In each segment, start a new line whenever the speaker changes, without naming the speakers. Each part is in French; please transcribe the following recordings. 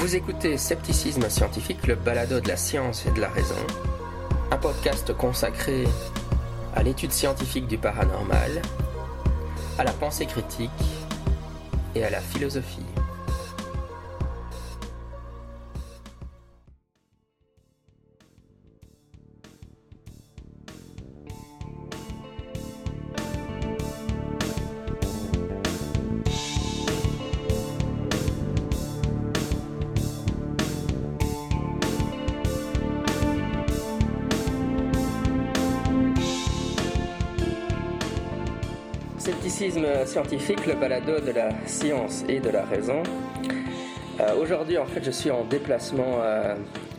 Vous écoutez Scepticisme scientifique, le balado de la science et de la raison, un podcast consacré à l'étude scientifique du paranormal, à la pensée critique et à la philosophie. Scientifique, le balado de la science et de la raison. Euh, Aujourd'hui, en fait, je suis en déplacement euh,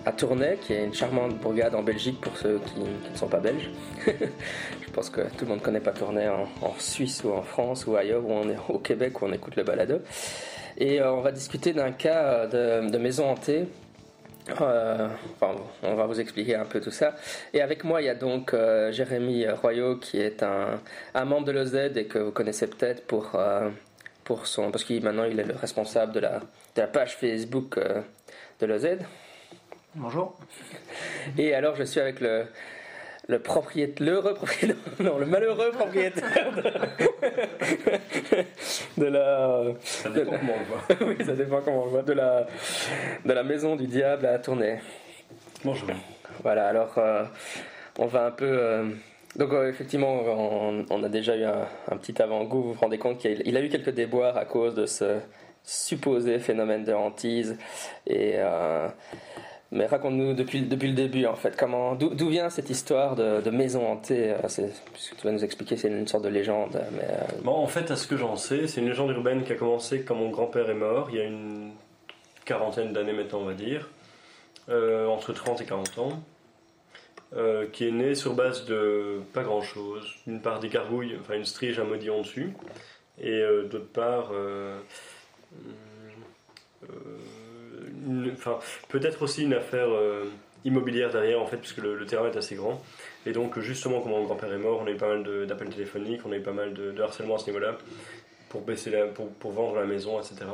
à Tournai, qui est une charmante bourgade en Belgique pour ceux qui, ne sont pas belges. je pense que tout le monde ne connaît pas Tournai en, Suisse ou en France ou ailleurs, où on est au Québec, où on écoute le balado. Et euh, on va discuter d'un cas de maison hantée euh, enfin, on va vous expliquer un peu tout ça. Et avec moi, il y a donc euh, Jérémy Royaux, qui est un, un, membre de l'OZ et que vous connaissez peut-être pour, euh, pour son. Parce qu'il maintenant, il est le responsable de la, de la page Facebook de l'OZ.
Bonjour.
Et alors, je suis avec le, le propriétaire, l'heureux propriétaire, non, le malheureux propriétaire de, de la.
Ça dépend comment on le voit.
oui, ça dépend comment on le voit. De la, de la maison du diable à Tournai.
Bonjour.
Voilà, alors euh, on va un peu. Euh, donc, euh, effectivement, on, on, a déjà eu un, un petit avant-goût. Vous vous rendez compte qu'il a eu quelques déboires à cause de ce supposé phénomène de hantise. Et. Mais raconte-nous depuis, depuis le début, en fait, comment, d'où vient cette histoire de, de maison hantée Puisque tu vas nous expliquer, c'est une sorte de légende. Mais, euh...
bon, en fait, à ce que j'en sais, c'est une légende urbaine qui a commencé quand mon grand-père est mort, il y a une quarantaine d'années maintenant, on va dire, euh, entre 30 et 40 ans, euh, qui est née sur base de pas grand-chose. D'une part des gargouilles, enfin une strige, un modillon dessus, et euh, d'autre part peut-être aussi une affaire euh, immobilière derrière en fait puisque le, terrain est assez grand. Et donc justement comme mon grand-père est mort on a eu pas mal d'appels téléphoniques on a eu pas mal de, harcèlement à ce niveau là pour pour, vendre la maison etc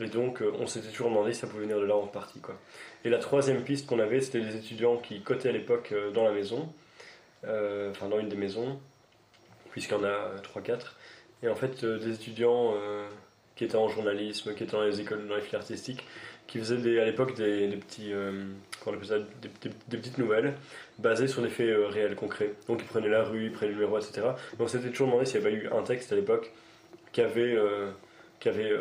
et donc euh, on s'était toujours demandé si ça pouvait venir de là en partie quoi. Et la troisième piste qu'on avait c'était des étudiants qui cotaient à l'époque euh, dans la maison enfin dans une des maisons puisqu'il y en a 3-4 et en fait des étudiants qui étaient en journalisme qui étaient dans les écoles dans les filières artistiques qui faisait à l'époque des, petits, euh, on ça, des, des, petites nouvelles basées sur des faits euh, réels, concrets. Donc ils prenaient la rue, ils prenaient le numéro, etc. Mais on s'était toujours demandé s'il y avait eu un texte à l'époque qui avait, euh, qui avait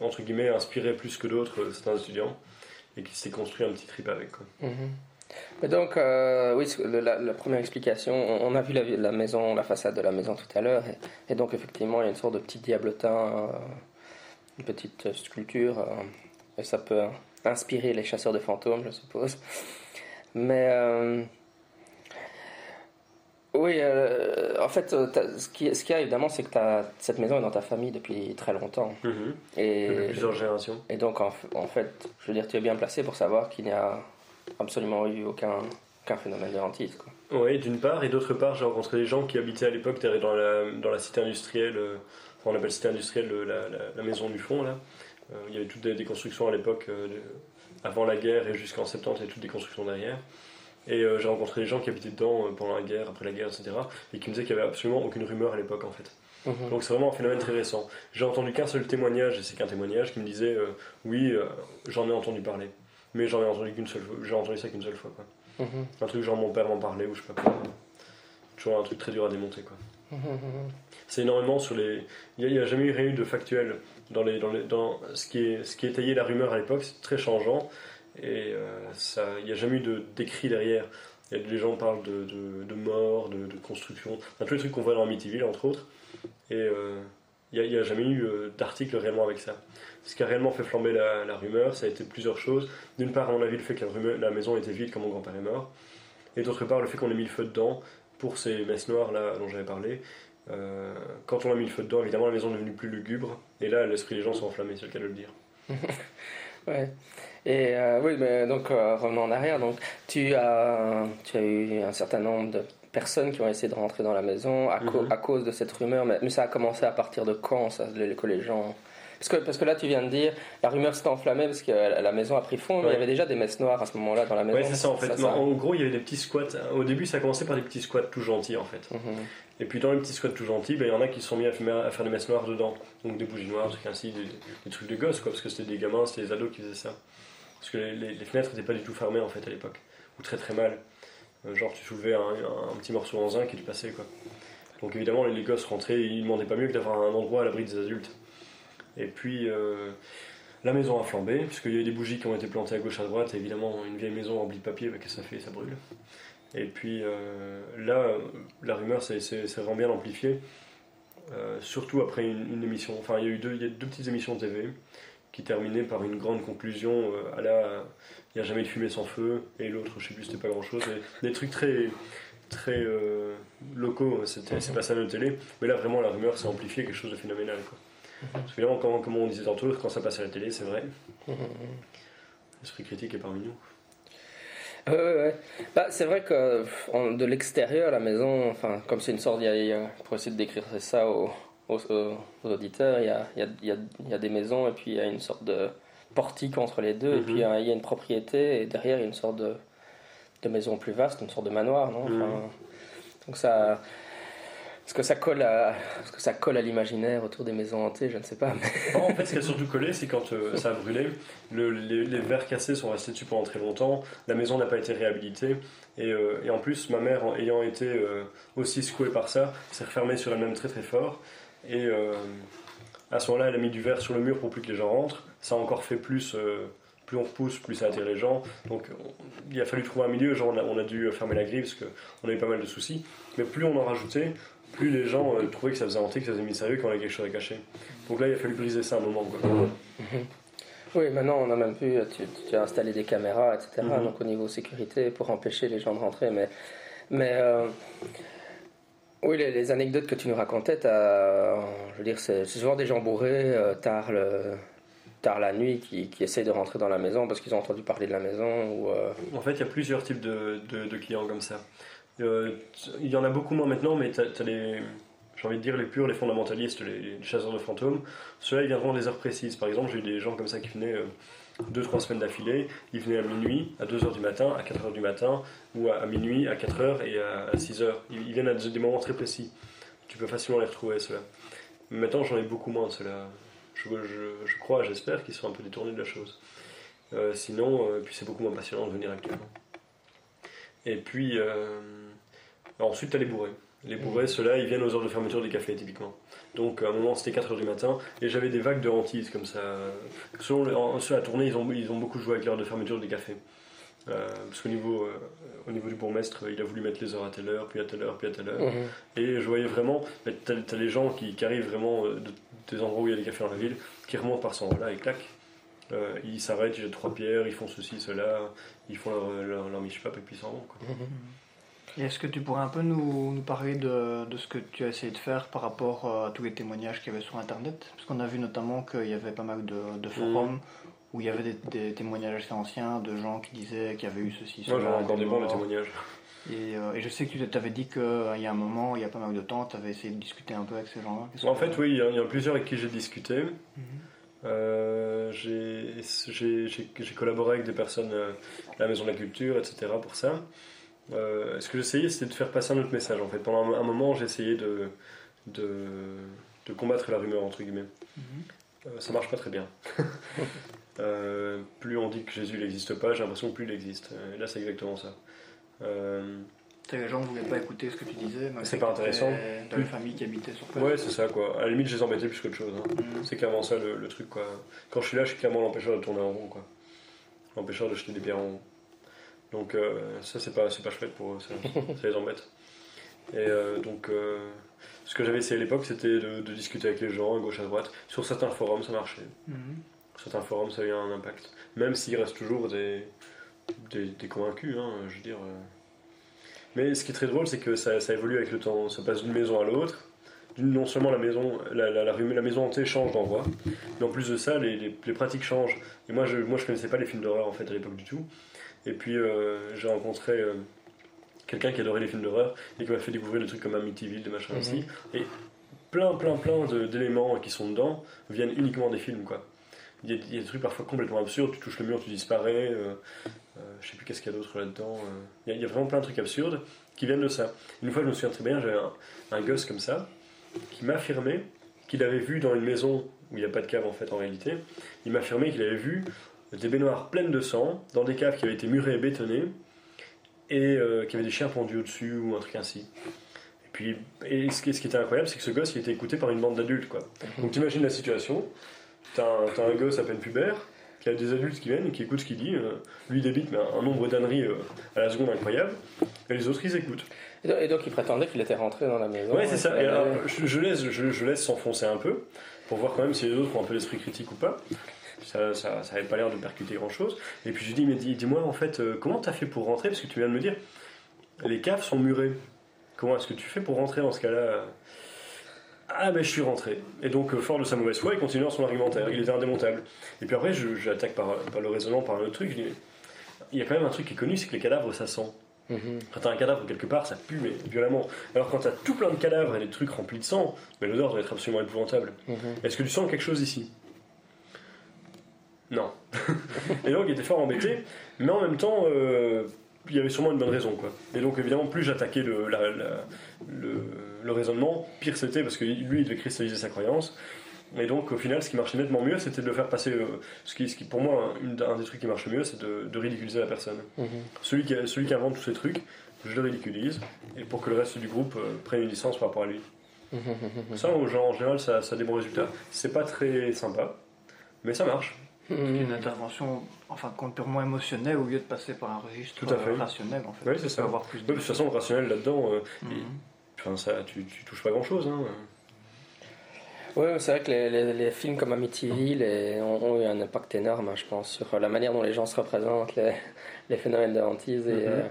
entre guillemets, inspiré plus que d'autres certains étudiants et qui s'est construit un petit trip avec. Quoi.
Mm -hmm. Mais donc, euh, oui, la, première explication, on a vu la, maison, la façade de la maison tout à l'heure, et, donc effectivement, il y a une sorte de petit diablotin, euh, une petite sculpture, euh, ça peut inspirer les chasseurs de fantômes, je suppose. Mais oui, en fait, ce qu'il y a évidemment, c'est que cette maison est dans ta famille depuis très longtemps.
Mm -hmm. et, depuis plusieurs générations.
Et donc, en, en, fait, je veux dire, tu es bien placé pour savoir qu'il n'y a absolument eu aucun, aucun phénomène de hantise. Quoi.
Oui, d'une part, et d'autre part, j'ai rencontré des gens qui habitaient à l'époque dans la, dans la cité industrielle, euh, enfin, on appelle cité industrielle la, la, la, maison du fond, là. Euh, il y avait toutes des, des constructions à l'époque, euh, avant la guerre et jusqu'en 70, il y avait toutes des constructions derrière. Et euh, j'ai rencontré des gens qui habitaient dedans pendant la guerre, après la guerre, etc. Et qui me disaient qu'il n'y avait absolument aucune rumeur à l'époque, en fait. -hmm. Donc c'est vraiment un phénomène très récent. J'ai entendu qu'un seul témoignage, et c'est qu'un témoignage, qui me disait Oui, j'en ai entendu parler mais j'en ai entendu qu'une seule fois j'ai entendu ça qu'une seule fois quoi -hmm. un truc genre mon père m'en parlait ou je sais pas quoi toujours un truc très dur à démonter quoi. C'est énormément sur les il n'y a, jamais eu rien de factuel dans les dans les dans ce qui est ce qui étayait la rumeur à l'époque c'est très changeant et euh, il n'y a jamais eu de d'écrit derrière les gens parlent de, de, de mort de, construction enfin, tous les trucs qu'on voit dans Amityville entre autres et euh, il n'y a, jamais eu euh, d'article réellement avec ça. Ce qui a réellement fait flamber la, rumeur, ça a été plusieurs choses. D'une part, on a vu le fait que rumeur, la maison était vide quand mon grand-père est mort. Et d'autre part, le fait qu'on ait mis le feu dedans pour ces messes noires là dont j'avais parlé. Euh, quand on a mis le feu dedans, évidemment, la maison est devenue plus lugubre. Et là, l'esprit des gens s'est enflammé, c'est le cas de le dire.
ouais. Et euh, oui, mais donc euh, revenons en arrière. Donc, tu as, tu as eu un certain nombre de personnes qui ont essayé de rentrer dans la maison à, mm -hmm. à cause de cette rumeur. Mais, mais, ça a commencé à partir de quand ça, que les gens Parce que, parce que là, tu viens de dire, la rumeur s'est enflammée parce que la maison a pris fond, mais il y avait déjà des messes noires à ce moment-là dans la maison.
Ouais, c'est ça en fait. En gros, il y avait des petits squats. Au début, ça a commencé par des petits squats tout gentils en fait. Mhm. Et puis dans les petits squats tout gentils, ben, il y en a qui se sont mis à, faire des messes noires dedans. Donc des bougies noires, des trucs ainsi, des, trucs de gosses, quoi, parce que c'était des gamins, c'était des ados qui faisaient ça. Parce que les, fenêtres n'étaient pas du tout fermées en fait à l'époque, ou très très mal. Euh, genre tu soulevais un, petit morceau en zinc et tu passais quoi. Donc évidemment les, gosses rentraient, ils demandaient pas mieux que d'avoir un endroit à l'abri des adultes. Et puis euh, la maison a flambé, puisqu'il y a des bougies qui ont été plantées à gauche à droite, et évidemment une vieille maison remplie de papier, bah, qu'est-ce que ça fait Ça brûle. Et puis euh, là, la rumeur s'est vraiment bien amplifiée, surtout après une, émission. Enfin, il y a eu deux, il y a deux petites émissions de TV qui terminaient par une grande conclusion à la il n'y a jamais de fumée sans feu, et l'autre, je sais plus, c'était pas grand chose. des trucs très, très euh, locaux, c'était, c'est pas à la télé, mais là vraiment la rumeur s'est amplifiée, quelque chose de phénoménal. Quoi. Parce que évidemment, comme, on disait tantôt, quand ça passe à la télé, c'est vrai. L'esprit critique est parmi nous.
Ouais, ouais. Bah, c'est vrai que de l'extérieur, la maison, enfin, comme c'est une sorte, il y a, pour essayer de décrire ça aux, aux, auditeurs, il y a, y, a, y a, des maisons et puis il y a une sorte de, portique entre les deux, et puis mhm. il y a une propriété, et derrière il y a une sorte de, de maison plus vaste, une sorte de manoir, non mhm. Donc ça. Est-ce que ça colle à, ce que ça colle à l'imaginaire autour des maisons hantées? Je ne sais pas.
en fait, ce qui a surtout collé, c'est quand euh, ça a brûlé, le, les, verres cassés sont restés dessus pendant très longtemps, la maison n'a pas été réhabilitée, et, euh, et, en plus, ma mère, ayant été euh, aussi secouée par ça, s'est refermée sur elle-même très très fort, et à ce moment-là, elle a mis du verre sur le mur pour plus que les gens rentrent, ça a encore fait plus. Plus on repousse, plus ça attire les gens. Donc il a fallu trouver un milieu. Genre on a, dû fermer la grille parce qu'on avait pas mal de soucis. Mais plus on en rajoutait, plus les gens euh, trouvaient que ça faisait hanté, que ça faisait mystérieux, qu'on avait quelque chose à cacher. Donc là il a fallu briser ça un moment. Mhm.
Oui, maintenant on a même pu, tu, as installé des caméras, etc. Mhm. Donc au niveau sécurité pour empêcher les gens de rentrer. Mais, mais euh, oui, les, anecdotes que tu nous racontais, je veux dire, c'est souvent des gens bourrés, tard le tard la nuit qui, qui essayent de rentrer dans la maison parce qu'ils ont entendu parler de la maison ou, euh,
En fait, il y a plusieurs types de, de, clients comme ça. Euh, il y en a beaucoup moins maintenant, mais tu as, les, j'ai envie de dire, les purs, les fondamentalistes, les, chasseurs de fantômes. Ceux-là, ils viendront des heures précises. Par exemple, j'ai eu des gens comme ça qui venaient 2-3 euh, semaines d'affilée. Ils venaient à minuit, à 2h du matin, à 4h du matin, ou à, minuit, à 4h et à, 6h. Ils, viennent à des, moments très précis. Tu peux facilement les retrouver, ceux-là. Maintenant, j'en ai beaucoup moins ceux-là je, crois, j'espère qu'ils sont un peu détournés de la chose. Euh, sinon, puis c'est beaucoup moins passionnant de venir actuellement. Et puis, euh, ensuite, tu as les bourrés. Les bourrés, ceux-là, ils viennent aux heures de fermeture des cafés, typiquement. Donc, à un moment, c'était 4h du matin, et j'avais des vagues de hantises comme ça. Selon, sur la tournée, ils ont, ils ont beaucoup joué avec l'heure de fermeture des cafés. parce qu'au niveau, au niveau du bourgmestre, il a voulu mettre les heures à telle heure, puis à telle heure, puis à telle heure. Mhm. Et je voyais vraiment, tu as, les gens qui, qui, arrivent vraiment de des endroits où il y a des cafés dans la ville, qui remontent par ce là et clac. Euh, ils s'arrêtent, ils jettent trois pierres, ils font ceci, cela, ils font leur, leur, et puis ils s'en vont.
Est-ce que tu pourrais un peu nous, nous parler de, de, ce que tu as essayé de faire par rapport euh, à tous les témoignages qu'il y avait sur Internet? Parce qu'on a vu notamment qu'il y avait pas mal de, de forums où il y avait des, témoignages assez anciens de gens qui disaient qu'il y avait eu ceci,
cela. Moi j'en ai encore des bons témoignages.
Euh, et, je sais que tu t'avais dit qu'il y a un moment, il y a pas mal de temps, tu avais essayé de discuter un peu avec ces gens-là.
En fait, oui, il y, a, plusieurs avec qui j'ai discuté. Mhm. Euh, j'ai collaboré avec des personnes euh, à la Maison de la Culture, etc. pour ça. ce que j'essayais, c'était de faire passer un autre message. En fait, pendant un, moment, j'ai essayé de, de, de, combattre la rumeur, entre guillemets. Mhm. ça marche pas très bien. plus on dit que Jésus n'existe pas, j'ai l'impression que plus il existe. Et là, c'est exactement ça.
Euh, les gens ne voulaient pas écouter ce que tu disais.
C'est pas intéressant.
Dans une famille qui habitait sur place.
Ouais, c'est ça quoi. À la limite, je les embêtais plus qu'autre chose. Hein. Mm. C'est clairement ça le, truc quoi. Quand je suis là, je suis clairement l'empêcheur de tourner en rond quoi. L'empêcheur de jeter des pierres en rond. Donc euh, ça, c'est pas, pas chouette pour eux, ça, ça les embête. Et euh, donc, ce que j'avais essayé à l'époque, c'était de, discuter avec les gens, à gauche, à droite. Sur certains forums, ça marchait. Mm. Sur certains forums, ça a eu un impact. Même s'il reste toujours des, des, convaincus, hein, je veux dire. Mais ce qui est très drôle, c'est que ça, ça, évolue avec le temps. Ça passe d'une maison à l'autre. Non seulement la maison, la, la, la, maison hantée change d'endroit, mais en plus de ça, les, les, pratiques changent. Et moi, je, moi, je connaissais pas les films d'horreur en fait à l'époque du tout. Et puis, euh, j'ai rencontré euh, quelqu'un qui adorait les films d'horreur et qui m'a fait découvrir des trucs comme Amityville, des machins aussi. Mhm. Et plein, plein, plein d'éléments qui sont dedans viennent uniquement des films, quoi. Il y, a, des trucs parfois complètement absurdes, tu touches le mur, tu disparais, euh, euh, je sais plus qu'est-ce qu'il y a d'autre là-dedans. euh. Il, y a, vraiment plein de trucs absurdes qui viennent de ça. Une fois, je me souviens très bien, j'avais un, gosse comme ça qui m'affirmait qu'il avait vu dans une maison où il n'y a pas de cave en fait en réalité, il m'affirmait qu'il avait vu des baignoires pleines de sang dans des caves qui avaient été murées et bétonnées et euh, qu'il y avait des chiens pendus au-dessus ou un truc ainsi. Et puis, et ce, qui, ce qui était incroyable, c'est que ce gosse il était écouté par une bande d'adultes quoi. Donc t'imagines la situation, t'as un, un gosse à peine pubère qui a des adultes qui viennent et qui écoutent ce qu'il dit, euh, lui il débite mais un, un nombre d'âneries euh, à la seconde incroyable, et les autres ils écoutent.
Et donc- il prétendait qu'il était rentré dans la maison.
Ouais, c'est ça. Et alors, je, je laisse, je, je laisse s'enfoncer un peu pour voir quand même si les autres ont un peu l'esprit critique ou pas. Ça, ça, ça avait pas l'air de percuter grand chose. Et puis je lui dis, mais dis- dis-moi en fait, euh, comment t'as fait pour rentrer? Parce que tu viens de me dire, les caves sont murées. Comment est-ce que tu fais pour rentrer dans ce cas-là? Ah, mais je suis rentré. Et donc, euh, fort de sa mauvaise foi, il continue dans son argumentaire. Il était indémontable. Et puis après, j'attaque par, par le raisonnement, par un autre truc. Je dis, mais il y a quand même un truc qui est connu, c'est que les cadavres, ça sent.
Mhm.
Quand t'as un cadavre quelque part, ça pue mais violemment. Alors quand t'as tout plein de cadavres et des trucs remplis de sang, mais l'odeur doit être absolument épouvantable.
Mhm.
Est-ce que tu sens quelque chose ici? Non. et donc il était fort embêté, mais en même temps, euh, il y avait sûrement une bonne raison. quoi. Et donc évidemment, plus j'attaquais le, la- la- le, le raisonnement, pire c'était parce que lui, il devait cristalliser sa croyance. Et donc au final, ce qui marchait nettement mieux, c'était de le faire passer. euh, ce, qui, ce qui, pour moi, un des trucs qui marche mieux, c'est de, de ridiculiser la personne.
Mhm.
Celui qui, celui qui invente tous ces trucs, je le ridiculise, et pour que le reste du groupe euh, prenne une licence par rapport à lui.
Mhm.
Ça, aux gens, en général, ça, ça a des bons résultats. C'est pas très sympa, mais ça marche.
Mhm.
Une intervention, enfin, compte purement émotionnelle au lieu de passer par un registre
Tout à fait.
euh, rationnel, en fait.
Oui, c'est ça.
avoir plus de...
de toute façon, le rationnel là-dedans, euh. Enfin, ça, tu, tu touches pas grand-chose. Hein.
Ouais, c'est vrai que les, les- les films comme Amityville ont, ont eu un impact énorme, hein, je pense, sur la manière dont les gens se représentent, les, phénomènes de hantise et
Mhm.
euh,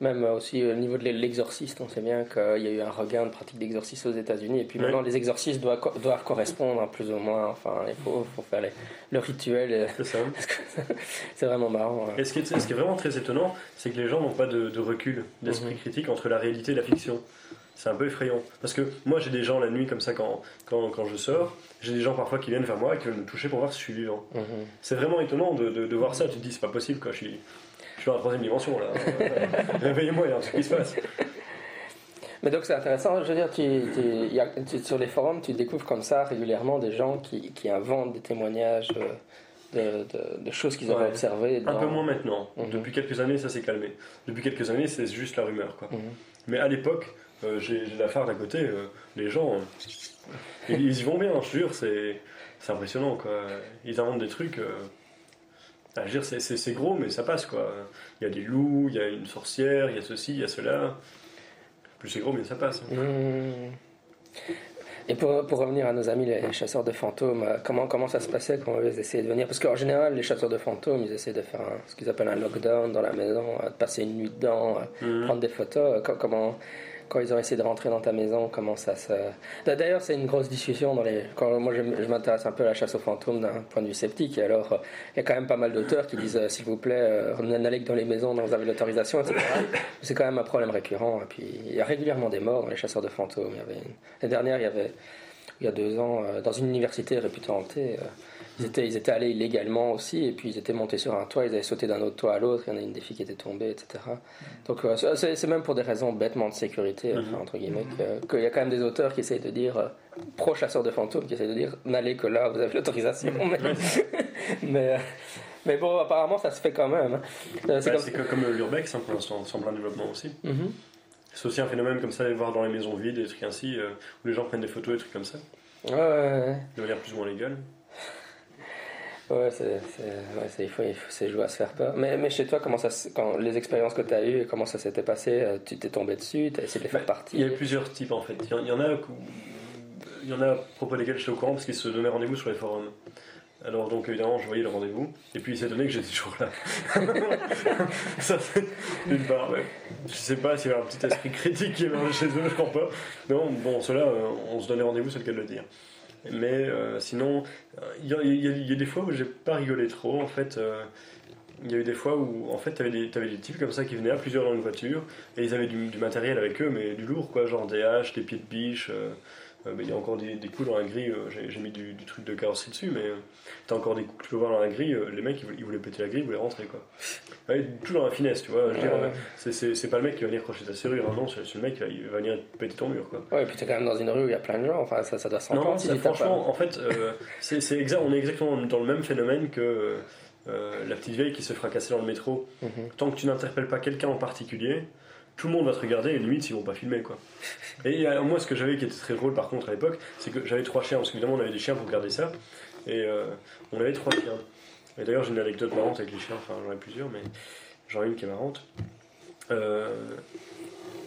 même aussi au niveau de l'exorciste. On sait bien qu'il y a eu un regain de pratique d'exorcisme aux États-Unis et puis maintenant les exorcistes doivent, doivent correspondre hein, plus ou moins. Enfin, il faut, faut faire les- le rituel. et-
C'est ça.
c'est vraiment marrant. hein.
Et ce qui est, ce qui est vraiment très étonnant, c'est que les gens n'ont pas de, de recul, d'esprit
Mhm.
critique entre la réalité et la fiction. C'est un peu effrayant. Parce que moi, j'ai des gens la nuit comme ça quand, quand, quand je sors. J'ai des gens parfois qui viennent vers moi et qui veulent me toucher pour voir si je suis vivant.
Mhm.
C'est vraiment étonnant de, de, de voir ça. Tu te dis, c'est pas possible, quoi. Je suis, suis dans la troisième dimension, là. Réveillez-moi, il y a un truc qui se passe.
Mais donc c'est intéressant, je veux dire, tu, tu- il y a- tu- sur les forums, tu découvres comme ça régulièrement des gens qui, qui inventent des témoignages euh, de, de- de choses qu'ils auraient
Ouais.
observées.
Un peu moins maintenant.
Mhm.
Depuis quelques années, ça s'est calmé. Depuis quelques années, c'est juste la rumeur, quoi.
Mhm.
Mais à l'époque, euh, j'ai j'ai la phare d'à côté, euh, les gens, euh, ils, ils y vont bien, je jure, c'est c'est impressionnant, quoi. Ils inventent des trucs. Enfin, je veux dire, c'est- gros, mais ça passe, quoi. Il y a des loups, il y a une sorcière, il y a ceci, il y a cela. Plus c'est gros, mais ça passe. hein.
Mmh. Et pour, pour revenir à nos amis les chasseurs de fantômes, euh, comment, comment ça se passait quand ils essayaient de venir? Parce qu'en général, les chasseurs de fantômes, ils essaient de faire un- ce qu'ils appellent un lockdown dans la maison, euh, de passer une nuit dedans, euh,
Mhm.
prendre des photos. Co- Comment, quand ils ont essayé de rentrer dans ta maison, comment ça se... D'ailleurs, c'est une grosse discussion dans les... Moi, je, m'intéresse un peu à la chasse aux fantômes d'un point de vue sceptique, et alors, euh, il y a quand même pas mal d'auteurs qui disent, euh, s'il vous plaît, euh, n'allez que dans les maisons dont vous avez l'autorisation, etc. c'est quand même un problème récurrent. Et puis, il y a régulièrement des morts dans les chasseurs de fantômes. Il L'année dernière, il y avait, il y a deux ans, dans une université réputée hantée, ils, étaient, ils étaient allés illégalement aussi, et puis ils étaient montés sur un toit, ils avaient sauté d'un autre toit à l'autre, il y en a une des filles qui était tombée, etc. Donc, euh, c'est c'est même pour des raisons bêtement de sécurité,
Mhm.
enfin, entre guillemets, que- qu'il y a quand même des auteurs qui essayent de dire, euh, pro-chasseurs de fantômes, qui essayent de dire, n'allez que là, vous avez l'autorisation. Mais, mais, euh, mais bon, apparemment, ça se fait quand même. hein. Euh, c'est
Ouais,
comme-
C'est que- comme euh, l'urbex, hein, pour l'instant, en plein développement aussi.
Mhm.
C'est aussi un phénomène comme ça, aller voir dans les maisons vides, des trucs ainsi, euh, où les gens prennent des photos, des trucs comme ça,
Ouais, ouais, ouais.
de manière plus ou moins légale.
Ouais, c'est, c'est, il faut, il faut- c'est jouer à se faire peur. Mais, mais chez toi, comment ça, quand, les expériences que tu as eues, comment ça s'était passé euh, Tu t'es tombé dessus Tu as essayé de les faire
Bah, Il y
partir
a plusieurs types en fait. Il y en- a, il y en a à propos desquels j'étais au courant parce qu'ils se donnaient rendez-vous sur les forums. Alors donc évidemment je voyais le rendez-vous et puis il s'est donné que j'étais toujours là. Ça c'est d'une part. Ouais. Je sais pas s'il y avait un petit esprit critique qui émergeait chez eux, je crois pas. Non bon cela on se donnait rendez-vous c'est le cas de le dire. Mais euh, sinon euh, il y, a- des fois où j'ai pas rigolé trop en fait. euh, il y a eu des fois où en fait t'avais des, t'avais des types comme ça qui venaient à plusieurs dans une voiture et ils avaient du, matériel avec eux mais du lourd quoi genre des haches, des pieds de biche, euh, il y a encore des, des coups dans la grille, euh, j'ai mis du, du truc de carrosserie dessus, mais euh, t'as encore des coups que tu peux voir dans la grille, les mecs ils voulaient, ils voulaient péter la grille, ils voulaient rentrer quoi. Ouais, tout dans la finesse, tu vois. C'est- pas le mec qui va venir crocher ta serrure, hein, non, c'est le mec qui va, il va venir péter ton mur quoi.
Ouais, et puis t'es quand même dans une rue où il y a plein de gens, enfin ça, ça doit s'entendre
Non,
si
franchement, en fait, euh, c'est exact, on est exactement dans le même phénomène que euh, la petite vieille qui se fera casser dans le métro.
Mhm.
Tant que tu n'interpelles pas quelqu'un en particulier, tout le monde va te regarder et limite ils vont pas filmer quoi. Et moi ce que j'avais qui était très drôle par contre à l'époque, c'est que j'avais trois chiens, parce qu'évidemment on avait des chiens pour garder ça, et euh, on avait trois chiens. Et d'ailleurs j'ai une anecdote marrante avec les chiens, enfin j'en ai plusieurs, mais j'en ai une qui est marrante. Euh,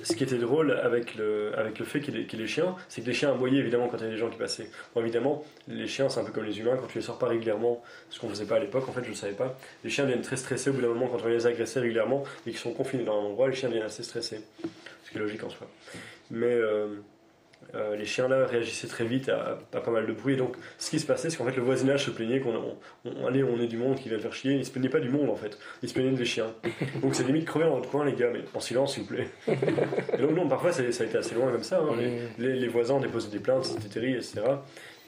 ce qui était drôle avec le, avec le fait qu'il y, y ait les chiens, c'est que les chiens aboyaient évidemment quand il y avait des gens qui passaient. Bon, évidemment, les chiens, c'est un peu comme les humains, quand tu les sors pas régulièrement, ce qu'on faisait pas à l'époque, en fait, je ne savais pas. Les chiens deviennent très stressés au bout d'un moment quand on les agressait régulièrement et qu'ils sont confinés dans un endroit, les chiens deviennent assez stressés. Ce qui est logique en soi. Mais euh, euh, les chiens là réagissaient très vite à, à pas mal de bruit. Et donc, ce qui se passait, c'est qu'en fait, le voisinage se plaignait qu'on on, on- allez, on est du monde qui vient faire chier. Ils se plaignaient pas du monde en fait, ils se plaignaient des chiens. Donc, c'est limite crever dans votre coin, les gars, mais en silence, s'il vous plaît. Et donc, non, parfois, ça, ça a été assez loin comme ça. hein. Les, les- les voisins déposaient des plaintes, c'était terrible, etc.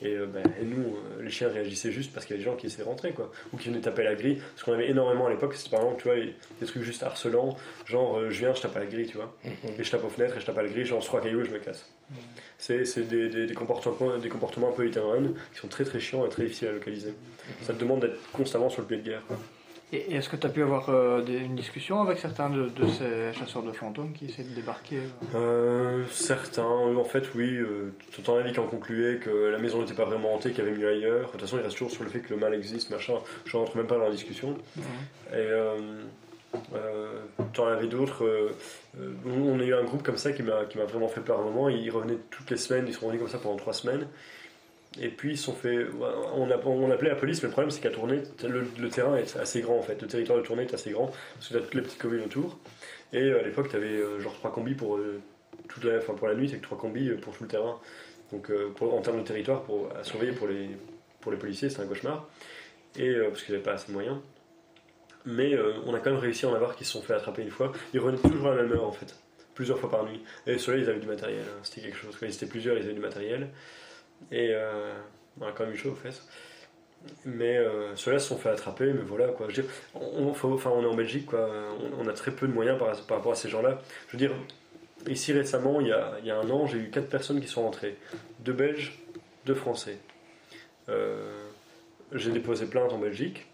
Et, euh, ben, et nous, euh, les chiens réagissaient juste parce qu'il y avait des gens qui essaient de rentrer, quoi. Ou qui venaient taper à la grille. Ce qu'on avait énormément à l'époque, c'était par exemple, tu vois, des trucs juste harcelants, genre euh, je viens, je tape à la grille, tu vois. Et je tape aux fenêtres et je tape à la grille, genre trois cailloux et je me casse. C'est c'est des, des, des comportements, des comportements un peu itinérants qui sont très très chiants et très difficiles à localiser. Ça te demande d'être constamment sur le pied de guerre, quoi.
Et est-ce que tu as pu avoir euh, des- une discussion avec certains de, de ces chasseurs de fantômes qui essaient de débarquer euh
Euh, certains, euh, en fait, oui. Euh, T'en avais qui en concluaient que la maison n'était pas vraiment hantée, qu'il y avait mieux ailleurs. De toute façon, il reste toujours sur le fait que le mal existe, machin. Je rentre même pas dans la discussion. Et euh, t'en avais d'autres. euh, euh, on a eu un groupe comme ça qui m'a qui m'a vraiment fait peur un moment. Ils revenaient toutes les semaines, ils sont revenus comme ça pendant trois semaines. Et puis ils sont fait. On, appelait la police, mais le problème c'est qu'à Tournai, le, terrain est assez grand en fait. Le territoire de Tournai est assez grand, parce que tu as toutes les petites communes autour. Et euh, à l'époque, tu avais genre trois combis pour, euh, toute la, enfin, pour la nuit, avec trois combis euh, pour tout le terrain. Donc euh, en termes de territoire, pour, à surveiller pour les, pour les policiers, c'était un cauchemar. Et, euh, parce qu'ils n'avaient pas assez de moyens. Mais euh, on a quand même réussi à en avoir qui se sont fait attraper une fois. Ils revenaient toujours à la même heure en fait, plusieurs fois par nuit. Et ceux-là, ils avaient du matériel, hein. c'était quelque chose. Quand ils étaient plusieurs, ils avaient du matériel. Et euh, on a quand même eu chaud aux fesses. Mais euh, ceux-là se sont fait attraper, mais voilà quoi. Je veux dire, on, faut- enfin, on est en Belgique, quoi. On, a très peu de moyens par, rapport à ces gens-là. Je veux dire, ici récemment, il y a, il y a un an, j'ai eu quatre personnes qui sont rentrées deux Belges, deux Français. Euh, j'ai déposé plainte en Belgique.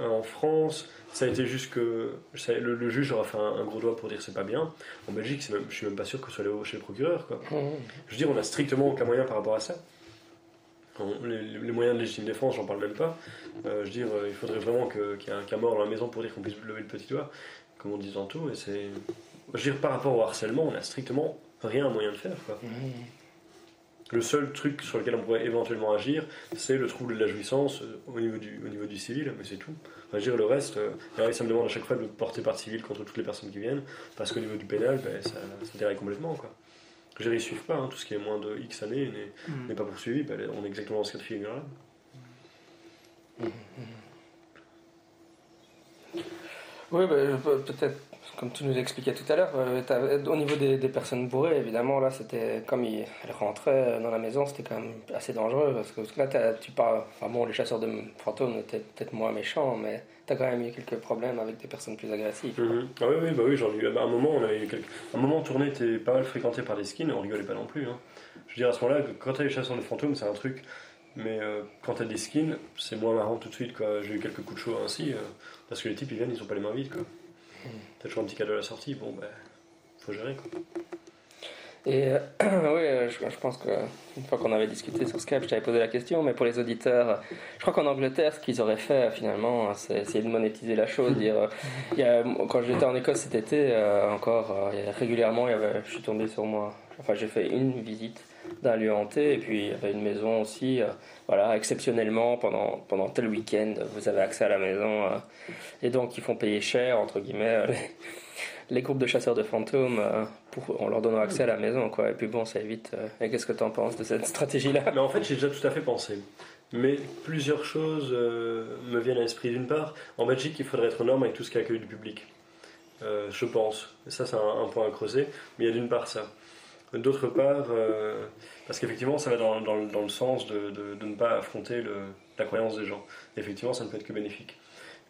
En France, ça a été juste que ça- le, le juge aura fait un, un gros doigt pour dire c'est pas bien. En Belgique, même, je suis même pas sûr que ce soit au- chez le procureur. Quoi.
Mhm.
Je veux dire, on a strictement aucun moyen par rapport à ça. On- les, les moyens de légitime défense, j'en parle même pas. Euh, je veux dire, euh, il faudrait vraiment qu'il y ait un cas mort dans la maison pour dire qu'on puisse lever le petit doigt, comme on dit tantôt. Et c'est, je veux dire, par rapport au harcèlement, on a strictement rien moyen de faire. Quoi.
Mhm.
Le seul truc sur lequel on pourrait éventuellement agir, c'est le trouble de la jouissance euh, au niveau du, au niveau du civil, mais c'est tout. Dire, le reste, euh, ça me demande à chaque fois de porter partie civile contre toutes les personnes qui viennent, parce qu'au niveau du pénal, ben, ça, ça déraille complètement. Quoi. Je ils suivent pas, hein, tout ce qui est moins de X années n'est n'est pas poursuivi, ben, on est exactement dans ce cas de figure-là.
Oui, bah, peux- peut-être, comme tu nous expliquais tout à l'heure, euh, au niveau des, personnes bourrées, évidemment, là, c'était comme elles rentraient dans la maison, c'était quand même assez dangereux parce que, là, tu parles. Enfin bon, les chasseurs de fantômes étaient peut-être moins méchants, mais t'as quand même eu quelques problèmes avec des personnes plus agressives.
Mhm. Ah oui, oui, bah oui, j'en ai eu. à un moment, on avait eu quelques... un moment, tourné était pas mal fréquenté par des skins, on rigolait pas non plus. hein. Je veux dire, à ce moment-là, quand t'as les chasseurs de fantômes, c'est un truc. Mais euh, quand t'as des skins, c'est moins marrant tout de suite. J'ai eu quelques coups de chaud ainsi, euh, parce que les types ils viennent, ils ont pas les mains vides. quoi. T'as toujours un petit cadeau à la sortie, bon, ben, faut gérer. Quoi.
Et euh, oui, euh, je, je pense qu'une fois qu'on avait discuté sur Skype, je t'avais posé la question, mais pour les auditeurs, je crois qu'en Angleterre, ce qu'ils auraient fait finalement, euh, c'est essayer de monétiser la chose. Dire, euh, quand j'étais en Écosse cet été, encore, régulièrement, je suis tombé sur moi. Enfin, j'ai fait une visite d'un lieu hanté, et puis il y avait une maison aussi. euh, voilà, exceptionnellement, pendant, pendant tel week-end, vous avez accès à la maison. euh, et donc, ils font payer cher, entre guillemets, les, les groupes de chasseurs de fantômes euh, pour, en leur donnant accès à la maison. Quoi. Et puis bon, ça évite. et qu'est-ce que tu en penses de cette stratégie-là?
Mais en fait, j'ai déjà tout à fait pensé. Mais plusieurs choses me viennent à l'esprit. D'une part, en Belgique, il faudrait être aux normes avec tout ce qui accueille du public. Je pense. Et ça, c'est un point à creuser. Mais il y a d'une part ça. D'autre part, euh, parce qu'effectivement, ça va dans, dans, le sens de, de, ne pas affronter la croyance des gens. effectivement, ça ne peut être que bénéfique.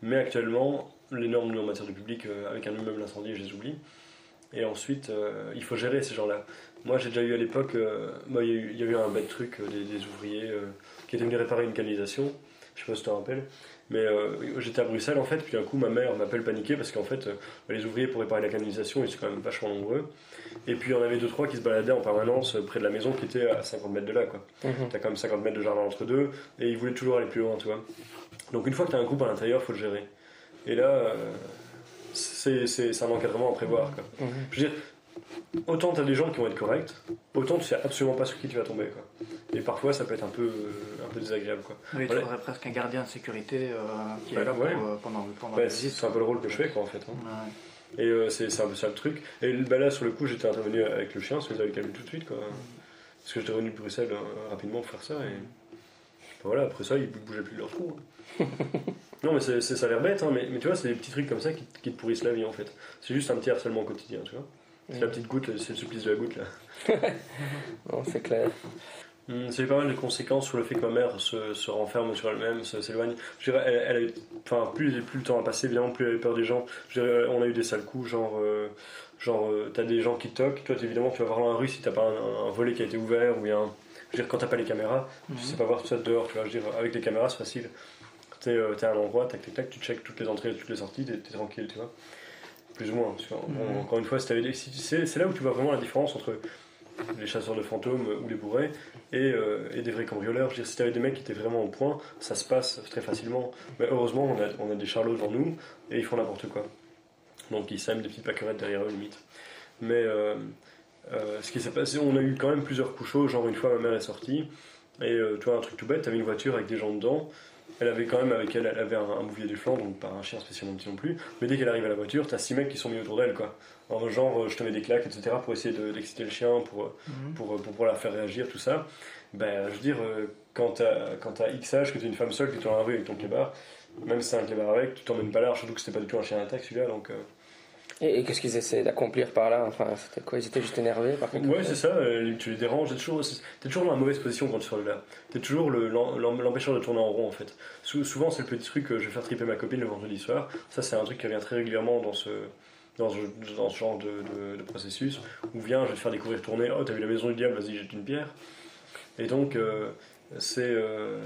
Mais actuellement, les normes en matière de public, euh, avec un immeuble incendie, je les oublie. Et ensuite, euh, il faut gérer ces gens-là. Moi, j'ai déjà eu à l'époque, bah, il, y, a eu un bête truc des, ouvriers qui étaient venus réparer une canalisation. Je sais pas si tu te rappelles. Mais euh, j'étais à Bruxelles en fait, puis d'un coup ma mère m'appelle paniqué parce qu'en fait euh, les ouvriers pour réparer la canalisation ils sont quand même vachement nombreux. Et puis il y en avait deux trois qui se baladaient en permanence près de la maison qui était à 50 mètres de là quoi. Mhm. T'as quand même 50 mètres de jardin entre deux et ils voulaient toujours aller plus loin, tu vois. Donc une fois que t'as un groupe à l'intérieur, faut le gérer. Et là, euh, c'est un encadrement à prévoir quoi. Mhm. Je veux dire, autant tu as des gens qui vont être corrects, autant tu sais absolument pas sur qui tu vas tomber. Quoi. Et parfois, ça peut être un peu, un peu désagréable. Quoi.
Oui, tu aurais presque un gardien de sécurité euh, qui est là pour, euh, pendant, pendant
bah, C'est un peu le rôle que je fais, quoi, en fait. Hein. Et euh, c'est un peu ça le truc. Et bah, là, sur le coup, j'étais intervenu avec le chien, les avait calmés tout de suite. Quoi. Parce que j'étais revenu de Bruxelles rapidement pour faire ça. Et bah, voilà, après ça, ils bougeaient plus de leur trou. Hein. non, mais ça a l'air bête, hein, mais, mais, tu vois, c'est des petits trucs comme ça qui, qui, te pourrissent la vie, en fait. C'est juste un petit harcèlement quotidien, tu vois. C'est la petite goutte, c'est le supplice de la goutte là.
non, c'est clair.
Hmm, ça a eu pas mal de conséquences sur le fait que ma mère se, se renferme sur elle-même, s'éloigne. Je dirais, elle, elle enfin, plus, plus le temps a passé, évidemment, plus elle avait peur des gens. Je dirais, on a eu des sales coups, genre, euh, genre euh, t'as des gens qui toquent. Toi, évidemment, tu vas voir dans la rue si t'as pas un, volet qui a été ouvert ou un. Je veux dire, quand t'as pas les caméras, tu sais pas voir tout ça dehors, tu vois. Je veux dire, avec les caméras, c'est facile. T'es euh, à un endroit, tac, tac, tac, tu checkes toutes les entrées et toutes les sorties, t'es tranquille, tu vois plus ou moins. Mhm. Encore une fois, c'est là où tu vois vraiment la différence entre les chasseurs de fantômes ou les bourrés et, euh, et des vrais cambrioleurs. Je veux dire, si tu avais des mecs qui étaient vraiment au point, ça se passe très facilement. Mais heureusement, on a, on a des charlots devant nous et ils font n'importe quoi. Donc ils sèment des petites pâquerettes derrière eux, limite. Mais euh, euh, ce qui s'est passé, on a eu quand même plusieurs coups chauds. Genre, une fois, ma mère est sortie et tu vois, un truc tout bête, t'avais une voiture avec des gens dedans elle avait quand même avec elle, elle avait un, bouvier du flanc, donc pas un chien spécialement petit non plus. Mais dès qu'elle arrive à la voiture, t'as six mecs qui sont mis autour d'elle, quoi. En genre, euh, je te mets des claques, etc., pour essayer d'exciter le chien, pour, euh, mhm. pour, pour, pour, la faire réagir, tout ça. Ben, je veux dire, euh, quand t'as X âge, que t'es une femme seule, qui est dans la rue avec ton clébard, même si c'est un clébard avec, tu t'emmènes pas large, surtout que c'était pas du tout un chien d'attaque celui-là, donc.
Et, qu'est-ce qu'ils essaient d'accomplir par là? Enfin, c'était quoi? Ils étaient juste énervés par contre?
Ouais, c'est ça, euh, tu les déranges, t'es toujours, es toujours dans la mauvaise position quand tu sors de là. T'es toujours l'empêcheur de tourner en rond en fait. souvent, c'est le petit truc que je vais faire triper ma copine le vendredi soir. Ça, c'est un truc qui revient très régulièrement dans ce, dans ce, genre de, de, processus. Où viens, je vais te faire découvrir tourner, oh, t'as vu la maison du diable, vas-y, jette une pierre. Et donc, euh, c'est. Euh,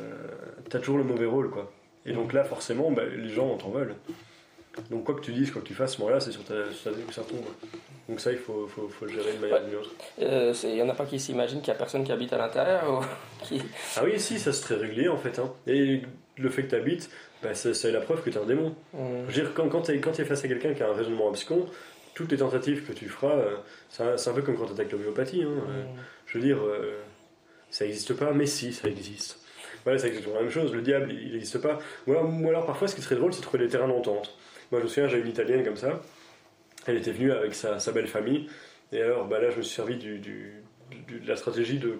t'as toujours le mauvais rôle quoi. Et donc là, forcément, bah, les gens t'en veulent. Donc quoi que tu dises, quoi que tu fasses, ce moment-là, c'est sur ta, sur que ça tombe. Donc ça, il faut, faut, faut le gérer de manière ou d'une autre.
Il euh, n'y en a pas qui s'imaginent qu'il n'y a personne qui habite à l'intérieur qui...
Ah oui, si, ça c'est très régulier en fait. Hein. Et le fait que tu habites, bah, c'est la preuve que tu es un démon. Mmh. Je veux dire, quand, quand tu es, face à quelqu'un qui a un raisonnement abscon, toutes les tentatives que tu feras, euh, c'est un peu comme quand tu attaques l'homéopathie. Hein. Mmh. Je veux dire, euh, ça n'existe pas, mais si, ça existe. Voilà, c'est exactement la même chose. Le diable, il n'existe pas. Ou alors, ou alors, parfois, ce qui serait drôle, c'est de trouver des terrains d'entente. Moi, je me souviens, j'avais une italienne comme ça. Elle était venue avec sa, sa belle famille. Et alors, bah là, je me suis servi du, du, de la stratégie de,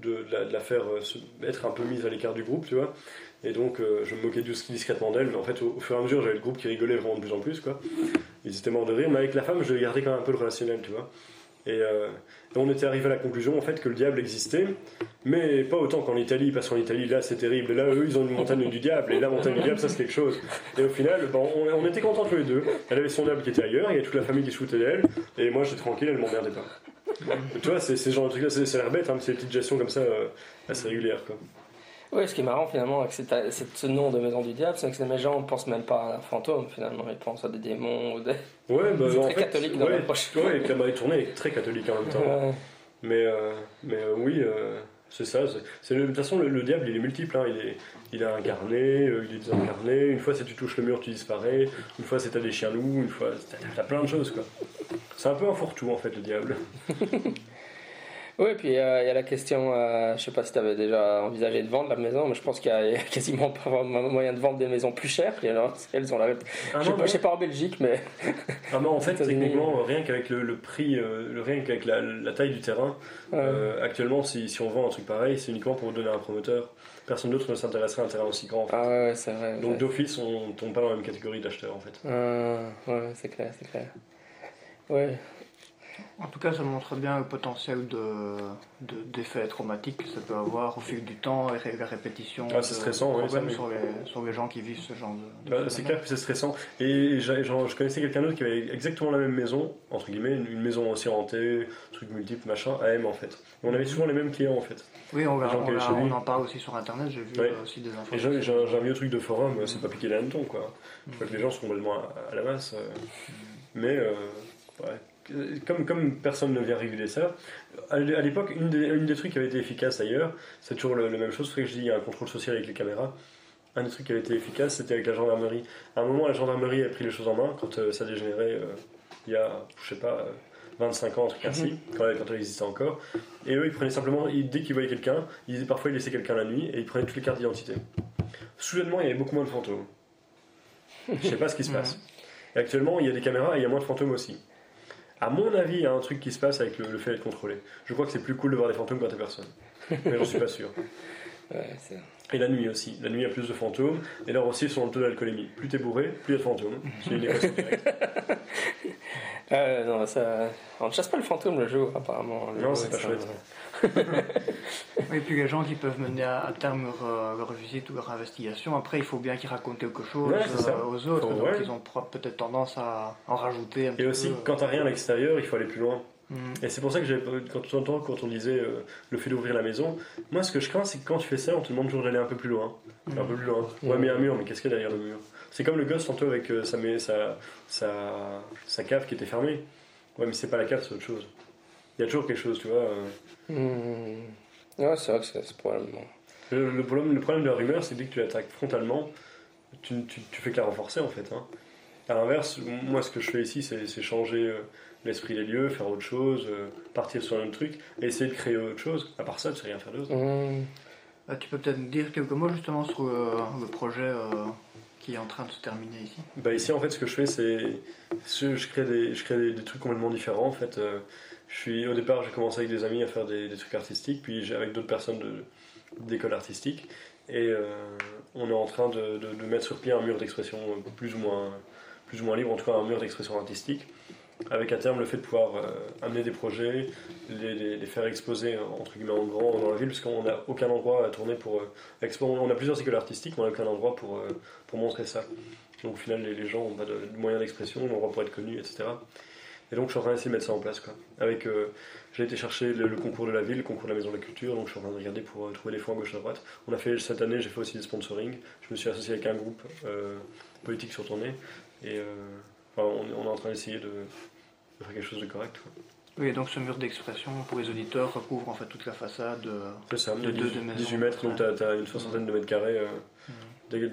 de, la, faire euh, être un peu mise à l'écart du groupe, tu vois. Et donc, euh, je me moquais discrètement d'elle, mais en fait, au, fur et à mesure, j'avais le groupe qui rigolait vraiment de plus en plus, quoi. Ils étaient morts de rire, mais avec la femme, je gardais quand même un peu le relationnel, tu vois. Euh, et, on était arrivé à la conclusion en fait que le diable existait, mais pas autant qu'en Italie, parce qu'en Italie là c'est terrible, et là eux ils ont une montagne du diable, et la montagne du diable ça c'est quelque chose. Et au final, on, était contents tous les deux. Elle avait son diable qui était ailleurs, il y avait toute la famille qui se d'elle, et moi j'étais tranquille, elle m'emmerdait pas. tu vois, c'est ce genre de trucs là, c'est l'air bête, hein, c'est des petites gestions comme ça euh, assez régulières quoi.
Oui, ce qui est marrant finalement avec ce nom de Maison du Diable, c'est que les gens ne pensent même pas à un fantôme finalement, ils pensent à des démons ou des.
Ouais, bah,
très catholique dans l'approche.
Ouais, et Cabaret Tourné est très catholique en même temps. Mais, euh, mais euh, oui, euh, c'est ça. C'est, de toute façon, le, diable il est multiple. Hein. Il, est, il est incarné, il est désincarné. Une fois, c'est tu touches le mur, tu disparais. Une fois, c'est t'as des chiens loups. Une fois, t'as, plein de choses quoi. C'est un peu un fourre-tout en fait, le diable.
Oui, puis euh, il y a la question, euh, je sais pas si tu avais déjà envisagé de vendre la maison, mais je pense qu'il y a quasiment pas moyen de vendre des maisons plus chères. elles ont la... Ah je, sais pas, sais pas en Belgique, mais.
ah non, en fait, techniquement, rien qu'avec le, prix, euh, rien qu'avec la, taille du terrain, actuellement, si, si, on vend un truc pareil, c'est uniquement pour donner à un promoteur. Personne d'autre ne s'intéresserait à un terrain aussi grand. En fait.
Ah ouais, c'est vrai.
Donc d'office, on tombe pas dans la même catégorie d'acheteurs en fait.
Ah, ouais, c'est clair, c'est clair. Ouais.
En tout cas, ça montre bien le potentiel de, de- d'effets traumatiques que ça peut avoir au fil du temps et la répétition
Ah, c'est
de
stressant, oui,
sur, les, sur les gens qui vivent ce genre de... de
Bah, c'est clair que c'est stressant. Et genre, je connaissais quelqu'un d'autre qui avait exactement la même maison, entre guillemets, une, une maison aussi hantée, truc multiple, machin, à M en fait. Et on avait souvent les mêmes clients en fait.
Oui, on, en parle aussi sur Internet, j'ai vu
Ouais.
euh, aussi des infos.
Et j'ai un, un vieux truc de forum, c'est pas piquer les hannetons quoi. Je vois que les gens sont complètement à, à la masse. euh. Mais euh, ouais. Comme, comme personne ne vient réguler ça, à l'é- à l'époque, une des, une des trucs qui avait été efficace d'ailleurs, c'est toujours la même chose, c'est que je dis il y a un contrôle social avec les caméras. Un des trucs qui avait été efficace, c'était avec la gendarmerie. À un moment, la gendarmerie a pris les choses en main quand euh, ça dégénérait euh, il y a, je sais pas, euh, 25 ans, un truc ainsi, quand, quand elle existait encore. Et eux, ils prenaient simplement, ils- dès qu'ils voyaient quelqu'un, ils, parfois ils laissaient quelqu'un la nuit et ils prenaient toutes les cartes d'identité. Soudainement, il y avait beaucoup moins de fantômes. Je sais pas ce qui se passe. Et actuellement, il y a des caméras et il y a moins de fantômes aussi. À mon avis, il y a un truc qui se passe avec le, le fait d'être contrôlé. Je crois que c'est plus cool de voir des fantômes quand t'es personne. Mais j'en suis pas sûr.
Ouais,
Et la nuit aussi. La nuit, il y a plus de fantômes. Et là aussi, sur le taux d'alcoolémie. Plus t'es bourré, plus il y a de fantômes. C'est une équation directe.
Ah, non, ça... On ne chasse pas le fantôme le jour, apparemment. Le
Non, c'est pas
ça-
Et puis les gens qui peuvent mener à, à terme leur, euh, leur visite ou leur investigation, après il faut bien qu'ils racontent quelque chose
Ouais,
euh, aux autres, donc
ouais.
ils ont peut-être tendance à en rajouter un
Et aussi,
peu.
quand t'as rien à l'extérieur, il faut aller plus loin.
Mm.
Et c'est pour ça que quand on entend quand on disait euh, le fait d'ouvrir la maison, moi ce que je crains c'est que quand tu fais ça, on te demande toujours d'aller un peu plus loin. Un peu plus loin. Ouais, mais un mur, mais qu'est-ce qu'il y a derrière le mur? C'est comme le gosse tantôt avec euh, sa, mais- sa, sa, sa cave qui était fermée. Ouais, mais c'est pas la cave, c'est autre chose. Il y a toujours quelque chose, tu vois.
Hmm. Ouais, c'est vrai que c'est probablement.
Le, le problème, le problème de la rumeur, c'est que dès que tu l'attaques frontalement, tu, tu, tu fais que la renforcer en fait. Hein. À l'inverse, moi ce que je fais ici, c'est c'est changer euh, l'esprit des lieux, faire autre chose, euh, partir sur un autre truc, et essayer de créer autre chose. À part ça, tu sais rien faire d'autre.
Hmm.
Euh, tu peux peut-être nous dire quelques mots justement sur euh, le projet euh, qui est en train de se terminer ici.
Bah ici en fait ce que je fais c'est je, je crée des je crée des, des trucs complètement différents en fait euh, suis au départ j'ai commencé avec des amis à faire des, trucs artistiques puis avec d'autres personnes d'école artistique. Et euh, on est en train de, mettre sur pied un mur d'expression plus ou moins plus ou moins libre en tout cas un mur d'expression artistique. Avec à terme le fait de pouvoir euh, amener des projets les, faire exposer entre guillemets en grand dans la ville parce qu'on n'a aucun endroit à tourner pour euh, expo- on a plusieurs écoles artistiques mais on n'a aucun endroit pour, euh, pour montrer ça. Donc au final, les, les gens n'ont pas de, de moyens d'expression, d'endroit pour être connus, etc. Et donc je suis en train d'essayer de mettre ça en place. Quoi. Avec, euh, j'ai été chercher le, le concours de la ville, le concours de la maison de la culture, donc je suis en train de regarder pour euh, trouver des fonds à gauche à droite. On a fait cette année, j'ai fait aussi des sponsoring. Je me suis associé avec un groupe euh, politique sur tournée. Et enfin, on, est- on est en train d'essayer de, de faire quelque chose de correct. quoi.
Oui, et donc ce mur d'expression pour les auditeurs recouvre en fait toute la façade.
C'est ça,
De
de
deux
18,
maisons,
18 mètres, donc tu as, une soixantaine de mètres carrés d'e- de-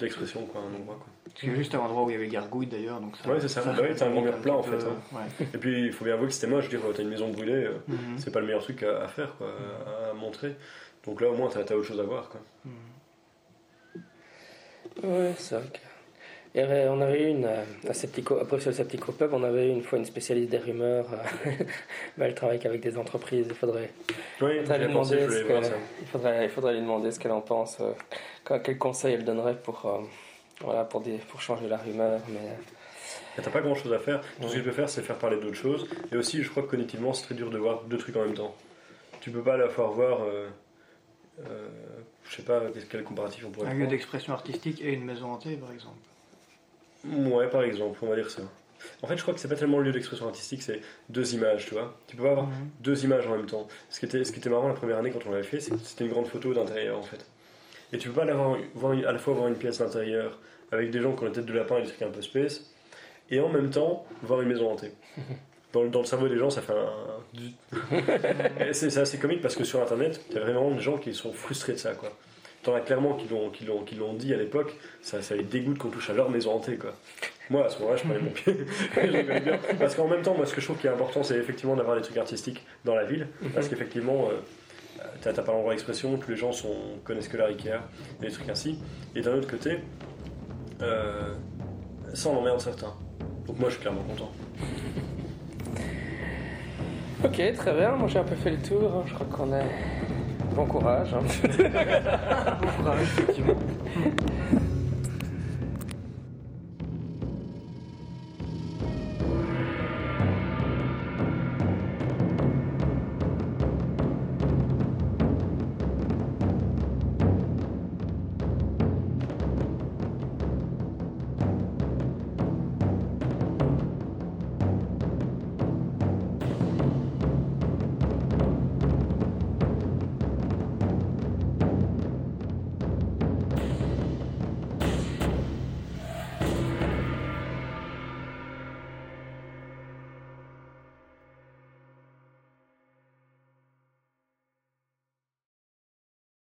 d'expression, quoi, un endroit. Quoi.
C'est juste à l'endroit où il y avait gargouille d'ailleurs. Donc ça,
Ouais, c'est ça. Bah oui, t'as un grand plat, en
peu,
fait, hein.
ouais.
Et puis il faut bien avouer que c'était moche, je veux dire, t'as une maison brûlée. euh,
Mhm.
c'est pas le meilleur truc à, à faire, quoi, à, à montrer. Donc là, au moins, t'as as autre chose à voir. Quoi.
Ouais, c'est vrai que- y avait- on avait eu une, euh, à Septico, après sur le Septico Pub, on avait eu une fois une spécialiste des rumeurs. euh, bah, elle travaille qu'avec des entreprises. Il faudrait,
Oui,
faudrait lui
pensé,
ce
voir ça.
il faudrait, il faudrait lui demander ce qu'elle en pense. euh, quel conseil elle donnerait pour, euh, voilà, pour, des, pour changer la rumeur. Mais,
T'as pas grand chose à faire. Tout ce que tu peux faire, c'est faire parler d'autres choses. Et aussi, je crois que cognitivement, c'est très dur de voir deux trucs en même temps. Tu peux pas à la fois voir. euh, euh, je sais pas quel- comparatif on pourrait
Un lieu d'expression artistique et une maison hantée par exemple.
Ouais, par exemple, on va dire ça. En fait, je crois que c'est pas tellement le lieu d'expression artistique, c'est deux images, tu vois. Tu peux pas avoir
Mhm.
deux images en même temps. Ce qui était, ce qui était marrant la première année quand on l'avait fait, c'est que c'était une grande photo d'intérieur en fait. Et tu peux pas l'avoir- voir à la fois voir une pièce d'intérieur avec des gens qui ont la tête de lapin et des trucs un peu space, et en même temps voir une maison hantée. Dans, le- dans le cerveau des gens, ça fait un. C'est assez comique parce que sur internet, il y a vraiment des gens qui sont frustrés de ça quoi. T'en as clairement qui l'ont, qui l'ont, qui l'ont dit à l'époque, ça, ça les dégoûte qu'on touche à leur maison hantée quoi. Moi, à ce moment-là, je prenais mon pied. Parce qu'en même temps, moi, ce que je trouve qui est important, c'est effectivement d'avoir des trucs artistiques dans la ville. Parce qu'effectivement, euh, t'as, t'as pas l'endroit d'expression, tous les gens sont, connaissent que la Ikea, et des trucs ainsi. Et d'un autre côté, euh, ça en emmerde certains. Donc moi, je suis clairement content.
Ok, très bien. Moi, j'ai un peu fait le tour. hein. Je crois qu'on est. Bon courage. hein.
Bon courage, effectivement.